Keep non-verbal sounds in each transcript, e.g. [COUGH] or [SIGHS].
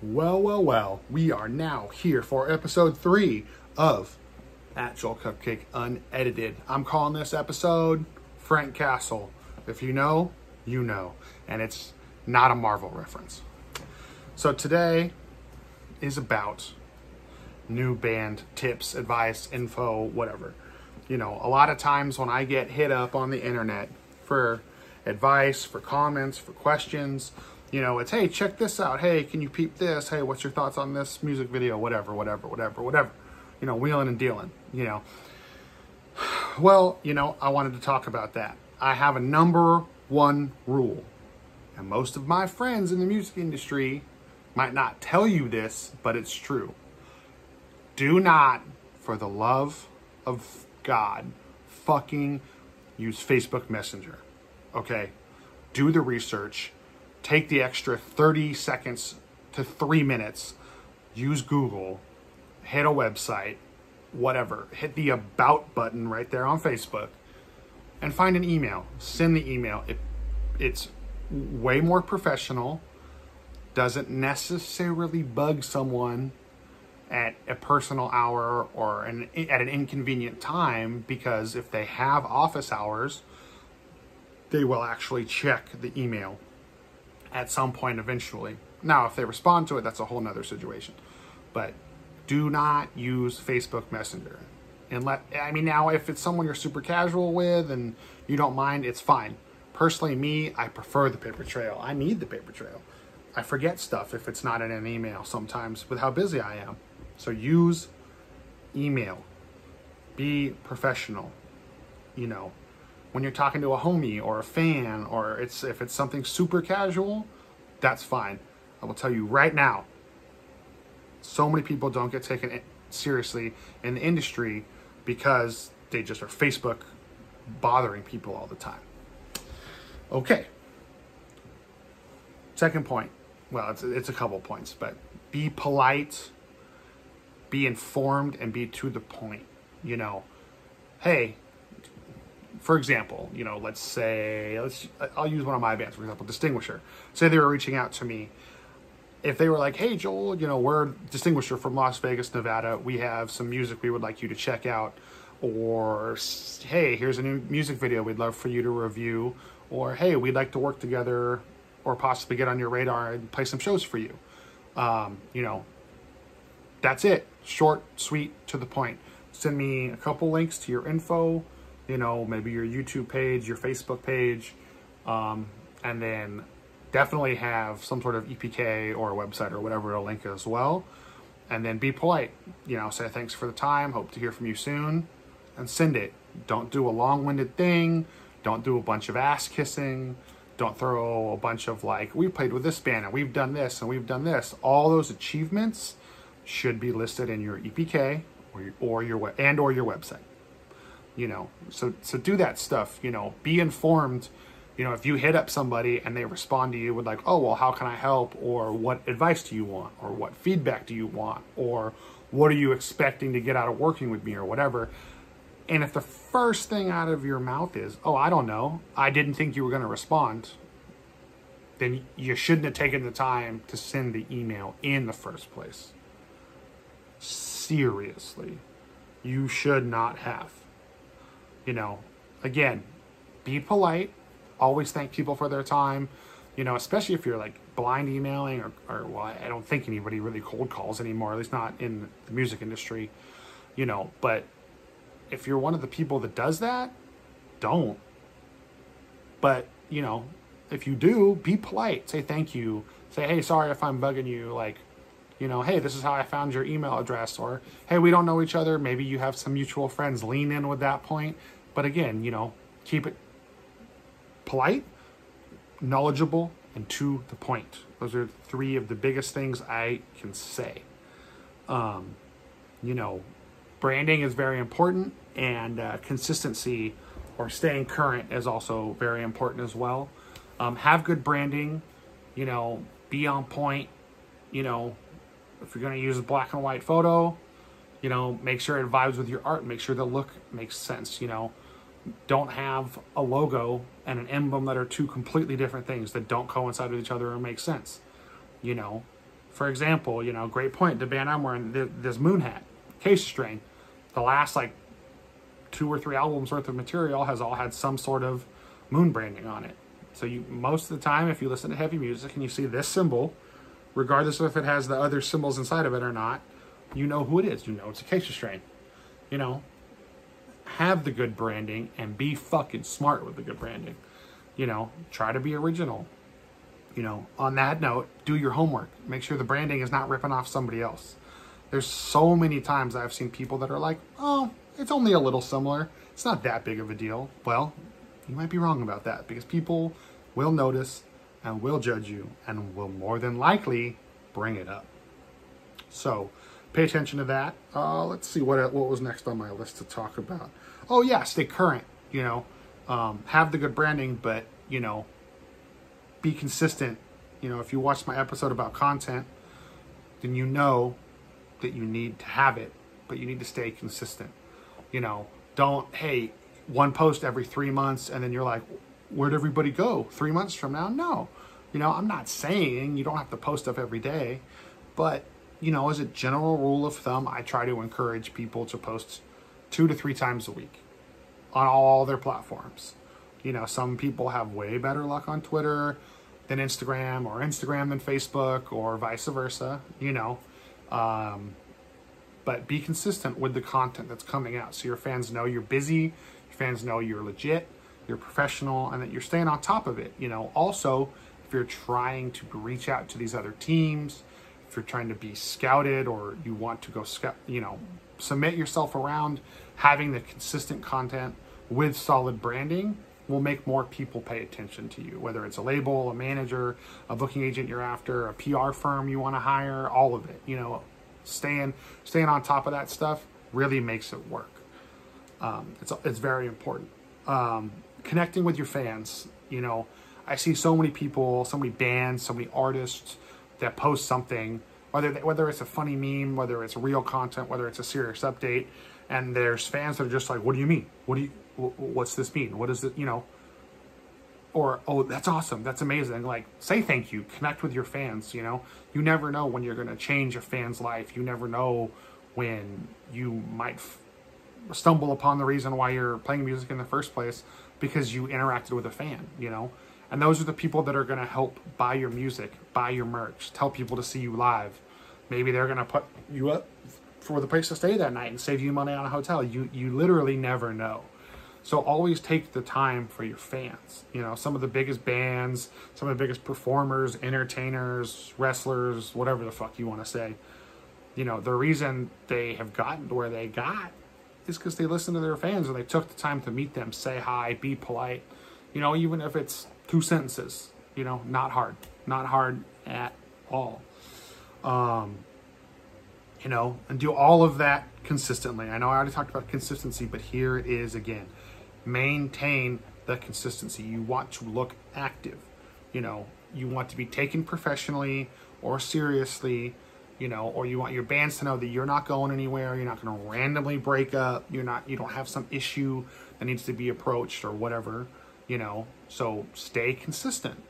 Well, well, well, we are now here for episode three of Actual Cupcake Unedited. I'm calling this episode Frank Castle. If you know, you know. And it's not a Marvel reference. So today is about new band tips, advice, info, whatever. You know, a lot of times when I get hit up on the internet for advice, for comments, for questions, you know, it's hey, check this out. Hey, can you peep this? Hey, what's your thoughts on this music video? Whatever, whatever, whatever, whatever. You know, wheeling and dealing, you know. [SIGHS] Well, you know, I wanted to talk about that. I have a number one rule. And most of my friends in the music industry might not tell you this, but it's true. Do not, for the love of God, fucking use Facebook Messenger. Okay? Do the research. Take the extra 30 seconds to three minutes. Use Google. Hit a website. Whatever. Hit the About button right there on Facebook and find an email. Send the email. It, it's way more professional. Doesn't necessarily bug someone at a personal hour or an, at an inconvenient time because if they have office hours, they will actually check the email at some point eventually. Now, if they respond to it, that's a whole nother situation. But do not use Facebook Messenger. And let I mean now if it's someone you're super casual with and you don't mind, it's fine. Personally, me, I prefer the paper trail. I need the paper trail. I forget stuff if it's not in an email sometimes with how busy I am. So use email. Be professional. You know, when you're talking to a homie or a fan or it's if it's something super casual, that's fine. I will tell you right now. So many people don't get taken seriously in the industry because they just are Facebook bothering people all the time. Okay. Second point. Well, it's it's a couple points, but be polite, be informed, and be to the point. You know, hey, for example, you know, let's say let's I'll use one of my bands, for example, Distinguisher. Say they were reaching out to me. If they were like, "Hey, Joel, you know, we're Distinguisher from Las Vegas, Nevada. We have some music we would like you to check out," or "Hey, here's a new music video we'd love for you to review," or "Hey, we'd like to work together, or possibly get on your radar and play some shows for you." Um, you know, that's it. Short, sweet, to the point. Send me a couple links to your info you know, maybe your YouTube page, your Facebook page, um, and then definitely have some sort of EPK or a website or whatever to link as well. And then be polite, you know, say thanks for the time, hope to hear from you soon, and send it. Don't do a long winded thing, don't do a bunch of ass kissing, don't throw a bunch of like, we played with this band and we've done this and we've done this. All those achievements should be listed in your EPK or your, or your and or your website you know so so do that stuff you know be informed you know if you hit up somebody and they respond to you with like oh well how can i help? or what advice do you want? or what feedback do you want? or what are you expecting to get out of working with me? or whatever. And if the first thing out of your mouth is oh i don't know. I didn't think you were going to respond then you shouldn't have taken the time to send the email in the first place. Seriously. You should not have you know, again, be polite. Always thank people for their time. You know, especially if you're like blind emailing or, or well, I don't think anybody really cold calls anymore, at least not in the music industry, you know, but if you're one of the people that does that, don't. But, you know, if you do, be polite. Say thank you. Say, hey, sorry if I'm bugging you. Like, you know, hey, this is how I found your email address. Or, hey, we don't know each other. Maybe you have some mutual friends. Lean in with that point. But again, you know, keep it polite, knowledgeable, and to the point. Those are three of the biggest things I can say. Um, you know, branding is very important, and uh, consistency or staying current is also very important as well. Um, have good branding, you know, be on point. You know, if you're going to use a black and white photo, you know, make sure it vibes with your art. Make sure the look makes sense. You know, don't have a logo and an emblem that are two completely different things that don't coincide with each other or make sense. You know, For example, you know, great point. The band I'm wearing, this Moon Hat, Acacia Strain, the last like two or three albums worth of material has all had some sort of moon branding on it. So you most of the time, if you listen to heavy music and you see this symbol, regardless of if it has the other symbols inside of it or not, you know who it is. You know it's a Acacia Strain. You know, have the good branding and be fucking smart with the good branding. You know, try to be original. You know, on that note, do your homework. Make sure the branding is not ripping off somebody else. There's so many times I've seen people that are like, oh, it's only a little similar. It's not that big of a deal. Well, you might be wrong about that because people will notice and will judge you and will more than likely bring it up. So pay attention to that. Uh, let's see what what was next on my list to talk about. Oh yeah, stay current. You know, um, have the good branding, but you know, be consistent. You know, if you watch my episode about content, then you know that you need to have it, but you need to stay consistent. You know, don't hey one post every three months and then you're like, where'd everybody go? Three months from now? No. You know, I'm not saying you don't have to post stuff every day, but you know, as a general rule of thumb, I try to encourage people to post two to three times a week on all their platforms. You know, some people have way better luck on Twitter than Instagram, or Instagram than Facebook, or vice versa. You know, um, but be consistent with the content that's coming out so your fans know you're busy, your fans know you're legit, you're professional, and that you're staying on top of it. You know, also if you're trying to reach out to these other teams if you're trying to be scouted or you want to go scout, you know, submit yourself around, having the consistent content with solid branding will make more people pay attention to you, whether it's a label, a manager, a booking agent you're after, a PR firm you want to hire, all of it. You know, staying staying on top of that stuff really makes it work. Um, it's it's very important. Um, connecting with your fans. You know, I see so many people, so many bands, so many artists that post something, whether whether it's a funny meme, whether it's real content, whether it's a serious update, and there's fans that are just like, "What do you mean? What do you? What's this mean? What is it? You know?" Or, "Oh, that's awesome. That's amazing." Like, say thank you. Connect with your fans. You know, you never know when you're going to change a fan's life. You never know when you might f- stumble upon the reason why you're playing music in the first place because you interacted with a fan. You know and those are the people that are going to help buy your music, buy your merch, tell people to see you live. Maybe they're going to put you up for the place to stay that night and save you money on a hotel. You you literally never know. So always take the time for your fans. You know, some of the biggest bands, some of the biggest performers, entertainers, wrestlers, whatever the fuck you want to say. You know, the reason they have gotten to where they got is because they listened to their fans and they took the time to meet them, say hi, be polite. You know, even if it's two sentences. You know, not hard, not hard at all. Um, you know, and do all of that consistently. I know I already talked about consistency, but here it is again. Maintain the consistency. You want to look active. You know, you want to be taken professionally or seriously, you know, or you want your bands to know that you're not going anywhere, you're not going to randomly break up, you're not you don't have some issue that needs to be approached or whatever you know so stay consistent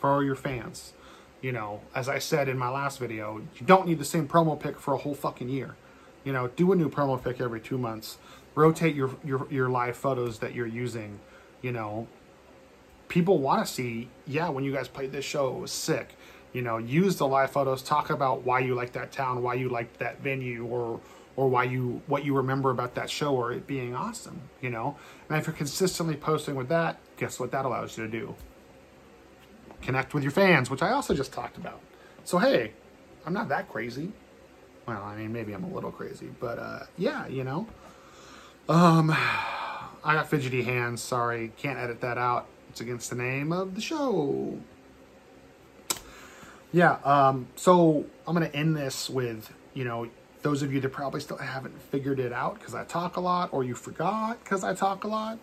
for your fans. You know as i said in my last video you don't need the same promo pic for a whole fucking year. You know do a new promo pic every two months. Rotate your your, your live photos that you're using you know. People want to see yeah when you guys played this show it was sick. You know use the live photos talk about why you like that town why you like that venue or or why you what you remember about that show or it being awesome, you know? And if you're consistently posting with that, guess what that allows you to do? Connect with your fans, which I also just talked about. So hey, I'm not that crazy. Well, I mean maybe I'm a little crazy, but uh yeah, you know. Um [SIGHS] I got fidgety hands, sorry, can't edit that out. It's against the name of the show. Yeah, um, so I'm gonna end this with, you know, those of you that probably still haven't figured it out because I talk a lot or you forgot because I talk a lot,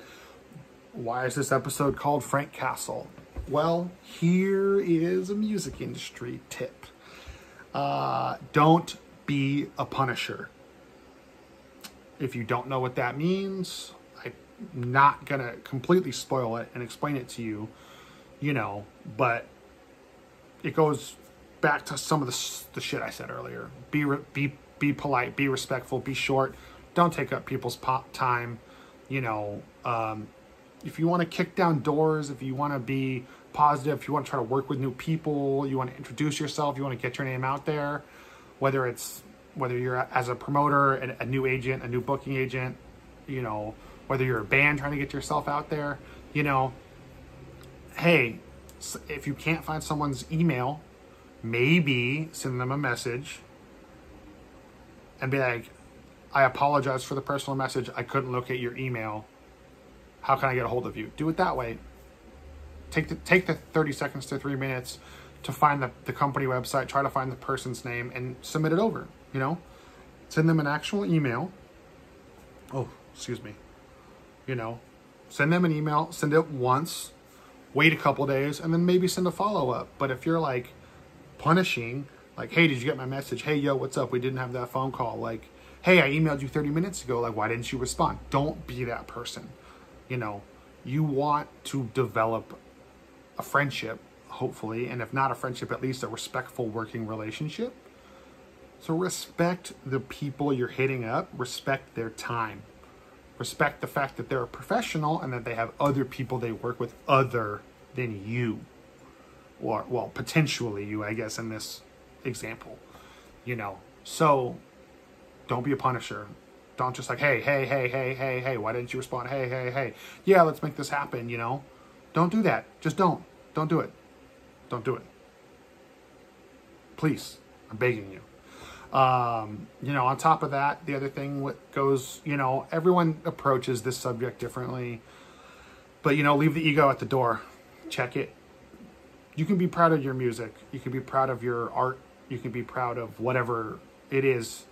why is this episode called Frank Castle? Well, here is a music industry tip. Uh, don't be a punisher. If you don't know what that means, I'm not going to completely spoil it and explain it to you, you know, but it goes back to some of the, the shit I said earlier. Be be be polite, be respectful, be short. Don't take up people's time. You know, um, if you want to kick down doors, if you want to be positive, if you want to try to work with new people, you want to introduce yourself, you want to get your name out there, whether it's whether you're as a promoter, a, new agent, a new booking agent, you know, whether you're a band trying to get yourself out there, you know, hey, if you can't find someone's email, maybe send them a message and be like, I apologize for the personal message. I couldn't locate your email. How can I get a hold of you? Do it that way. Take the take the 30 seconds to three minutes to find the, the company website, try to find the person's name and submit it over, you know? Send them an actual email. Oh, excuse me. You know, send them an email, send it once, wait a couple days, and then maybe send a follow up. But if you're like punishing, like, hey, did you get my message? Hey, yo, what's up? We didn't have that phone call. Like, hey, I emailed you 30 minutes ago. Like, why didn't you respond? Don't be that person. You know, you want to develop a friendship, hopefully, and if not a friendship, at least a respectful working relationship. So respect the people you're hitting up, respect their time. Respect the fact that they're a professional and that they have other people they work with other than you. Or well, potentially you, I guess, in this example. You know. So don't be a punisher. Don't just like, hey, hey, hey, hey, hey, hey, why didn't you respond? Hey, hey, hey. Yeah, let's make this happen, you know? Don't do that. Just don't. Don't do it. Don't do it. Please. I'm begging you. Um, you know, on top of that, the other thing what goes, you know, everyone approaches this subject differently. But you know, leave the ego at the door. Check it. You can be proud of your music. You can be proud of your art. You can be proud of whatever it is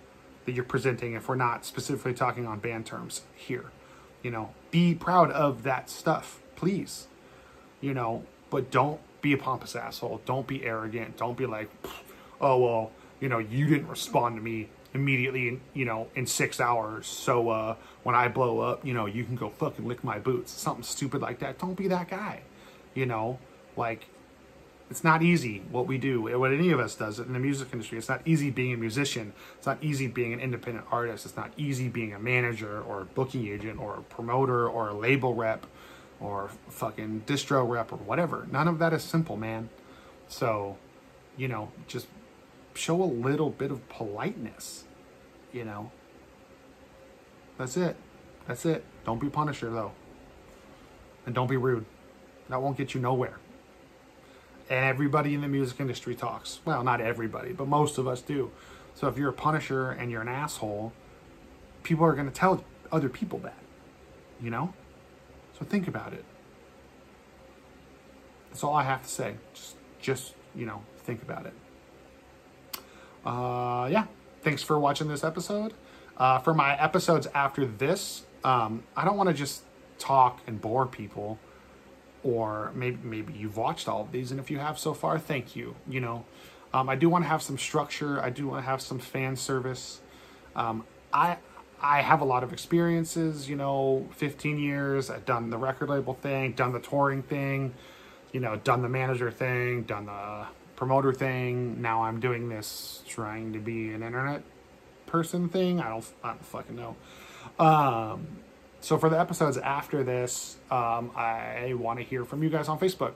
that you're presenting if we're not specifically talking on band terms here. You know, be proud of that stuff, please. You know, but don't be a pompous asshole. Don't be arrogant. Don't be like, oh, well, you know, you didn't respond to me immediately, you know, in six hours. So uh, when I blow up, you know, you can go fucking lick my boots. Something stupid like that. Don't be that guy. You know, like it's not easy what we do, what any of us does in the music industry. It's not easy being a musician. It's not easy being an independent artist. It's not easy being a manager or a booking agent or a promoter or a label rep or fucking distro rep or whatever. None of that is simple, man. So, you know, just show a little bit of politeness, you know. That's it. That's it. Don't be Punisher, though. And don't be rude. That won't get you nowhere everybody in the music industry talks. Well, not everybody, but most of us do. So if you're a punisher and you're an asshole, people are going to tell other people that, you know? So think about it. That's all I have to say. Just, just you know, think about it. Uh, yeah. Thanks for watching this episode. Uh, for my episodes after this, um, I don't want to just talk and bore people or maybe maybe you've watched all of these and if you have so far thank you you know. Um, i do want to have some structure i do want to have some fan service. Um, i i have a lot of experiences you know 15 years i've done the record label thing done the touring thing you know done the manager thing done the promoter thing. Now i'm doing this trying to be an internet person thing i don't i don't fucking know. Um so for the episodes after this, um, I want to hear from you guys on Facebook.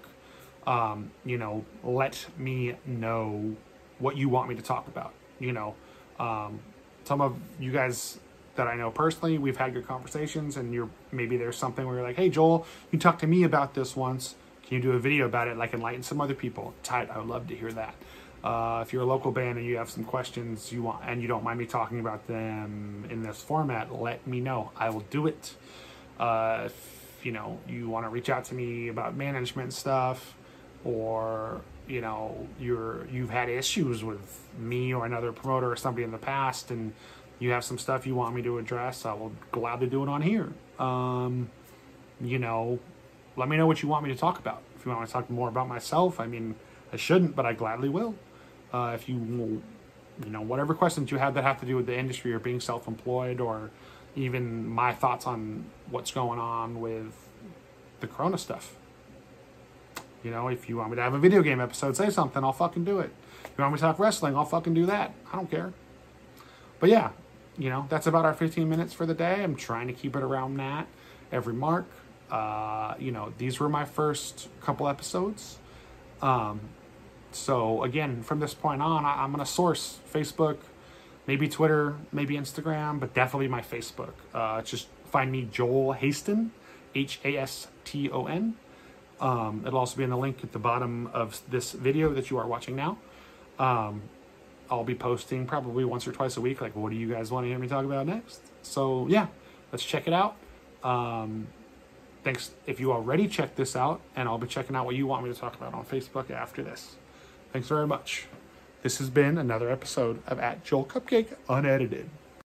Um, you know, let me know what you want me to talk about. You know, um, some of you guys that I know personally, we've had good conversations, and you're maybe there's something where you're like, "Hey, Joel, you talked to me about this once. Can you do a video about it, like enlighten some other people?" Tight, I would love to hear that. Uh, if you're a local band and you have some questions you want and you don't mind me talking about them in this format, let me know. I will do it. Uh, if you know you want to reach out to me about management stuff, or you know you're you've had issues with me or another promoter or somebody in the past, and you have some stuff you want me to address, I will gladly do it on here. Um, you know, let me know what you want me to talk about. If you want me to talk more about myself, I mean, I shouldn't, but I gladly will. Uh, if you, you know, whatever questions you have that have to do with the industry or being self-employed or even my thoughts on what's going on with the Corona stuff. You know, if you want me to have a video game episode, say something, I'll fucking do it. you want me to talk wrestling, I'll fucking do that. I don't care. But yeah, you know, that's about our 15 minutes for the day. I'm trying to keep it around that every mark. Uh, you know, these were my first couple episodes. Um, so again, from this point on, I, am going to source Facebook, maybe Twitter, maybe Instagram, but definitely my Facebook. Uh, just find me Joel Haston, H A S T O N. Um, it'll also be in the link at the bottom of this video that you are watching now. Um, I'll be posting probably once or twice a week. Like, what do you guys want to hear me talk about next? So yeah, let's check it out. Um, thanks if you already checked this out, and I'll be checking out what you want me to talk about on Facebook after this. Thanks very much. This has been another episode of At Joel Cupcake Unedited.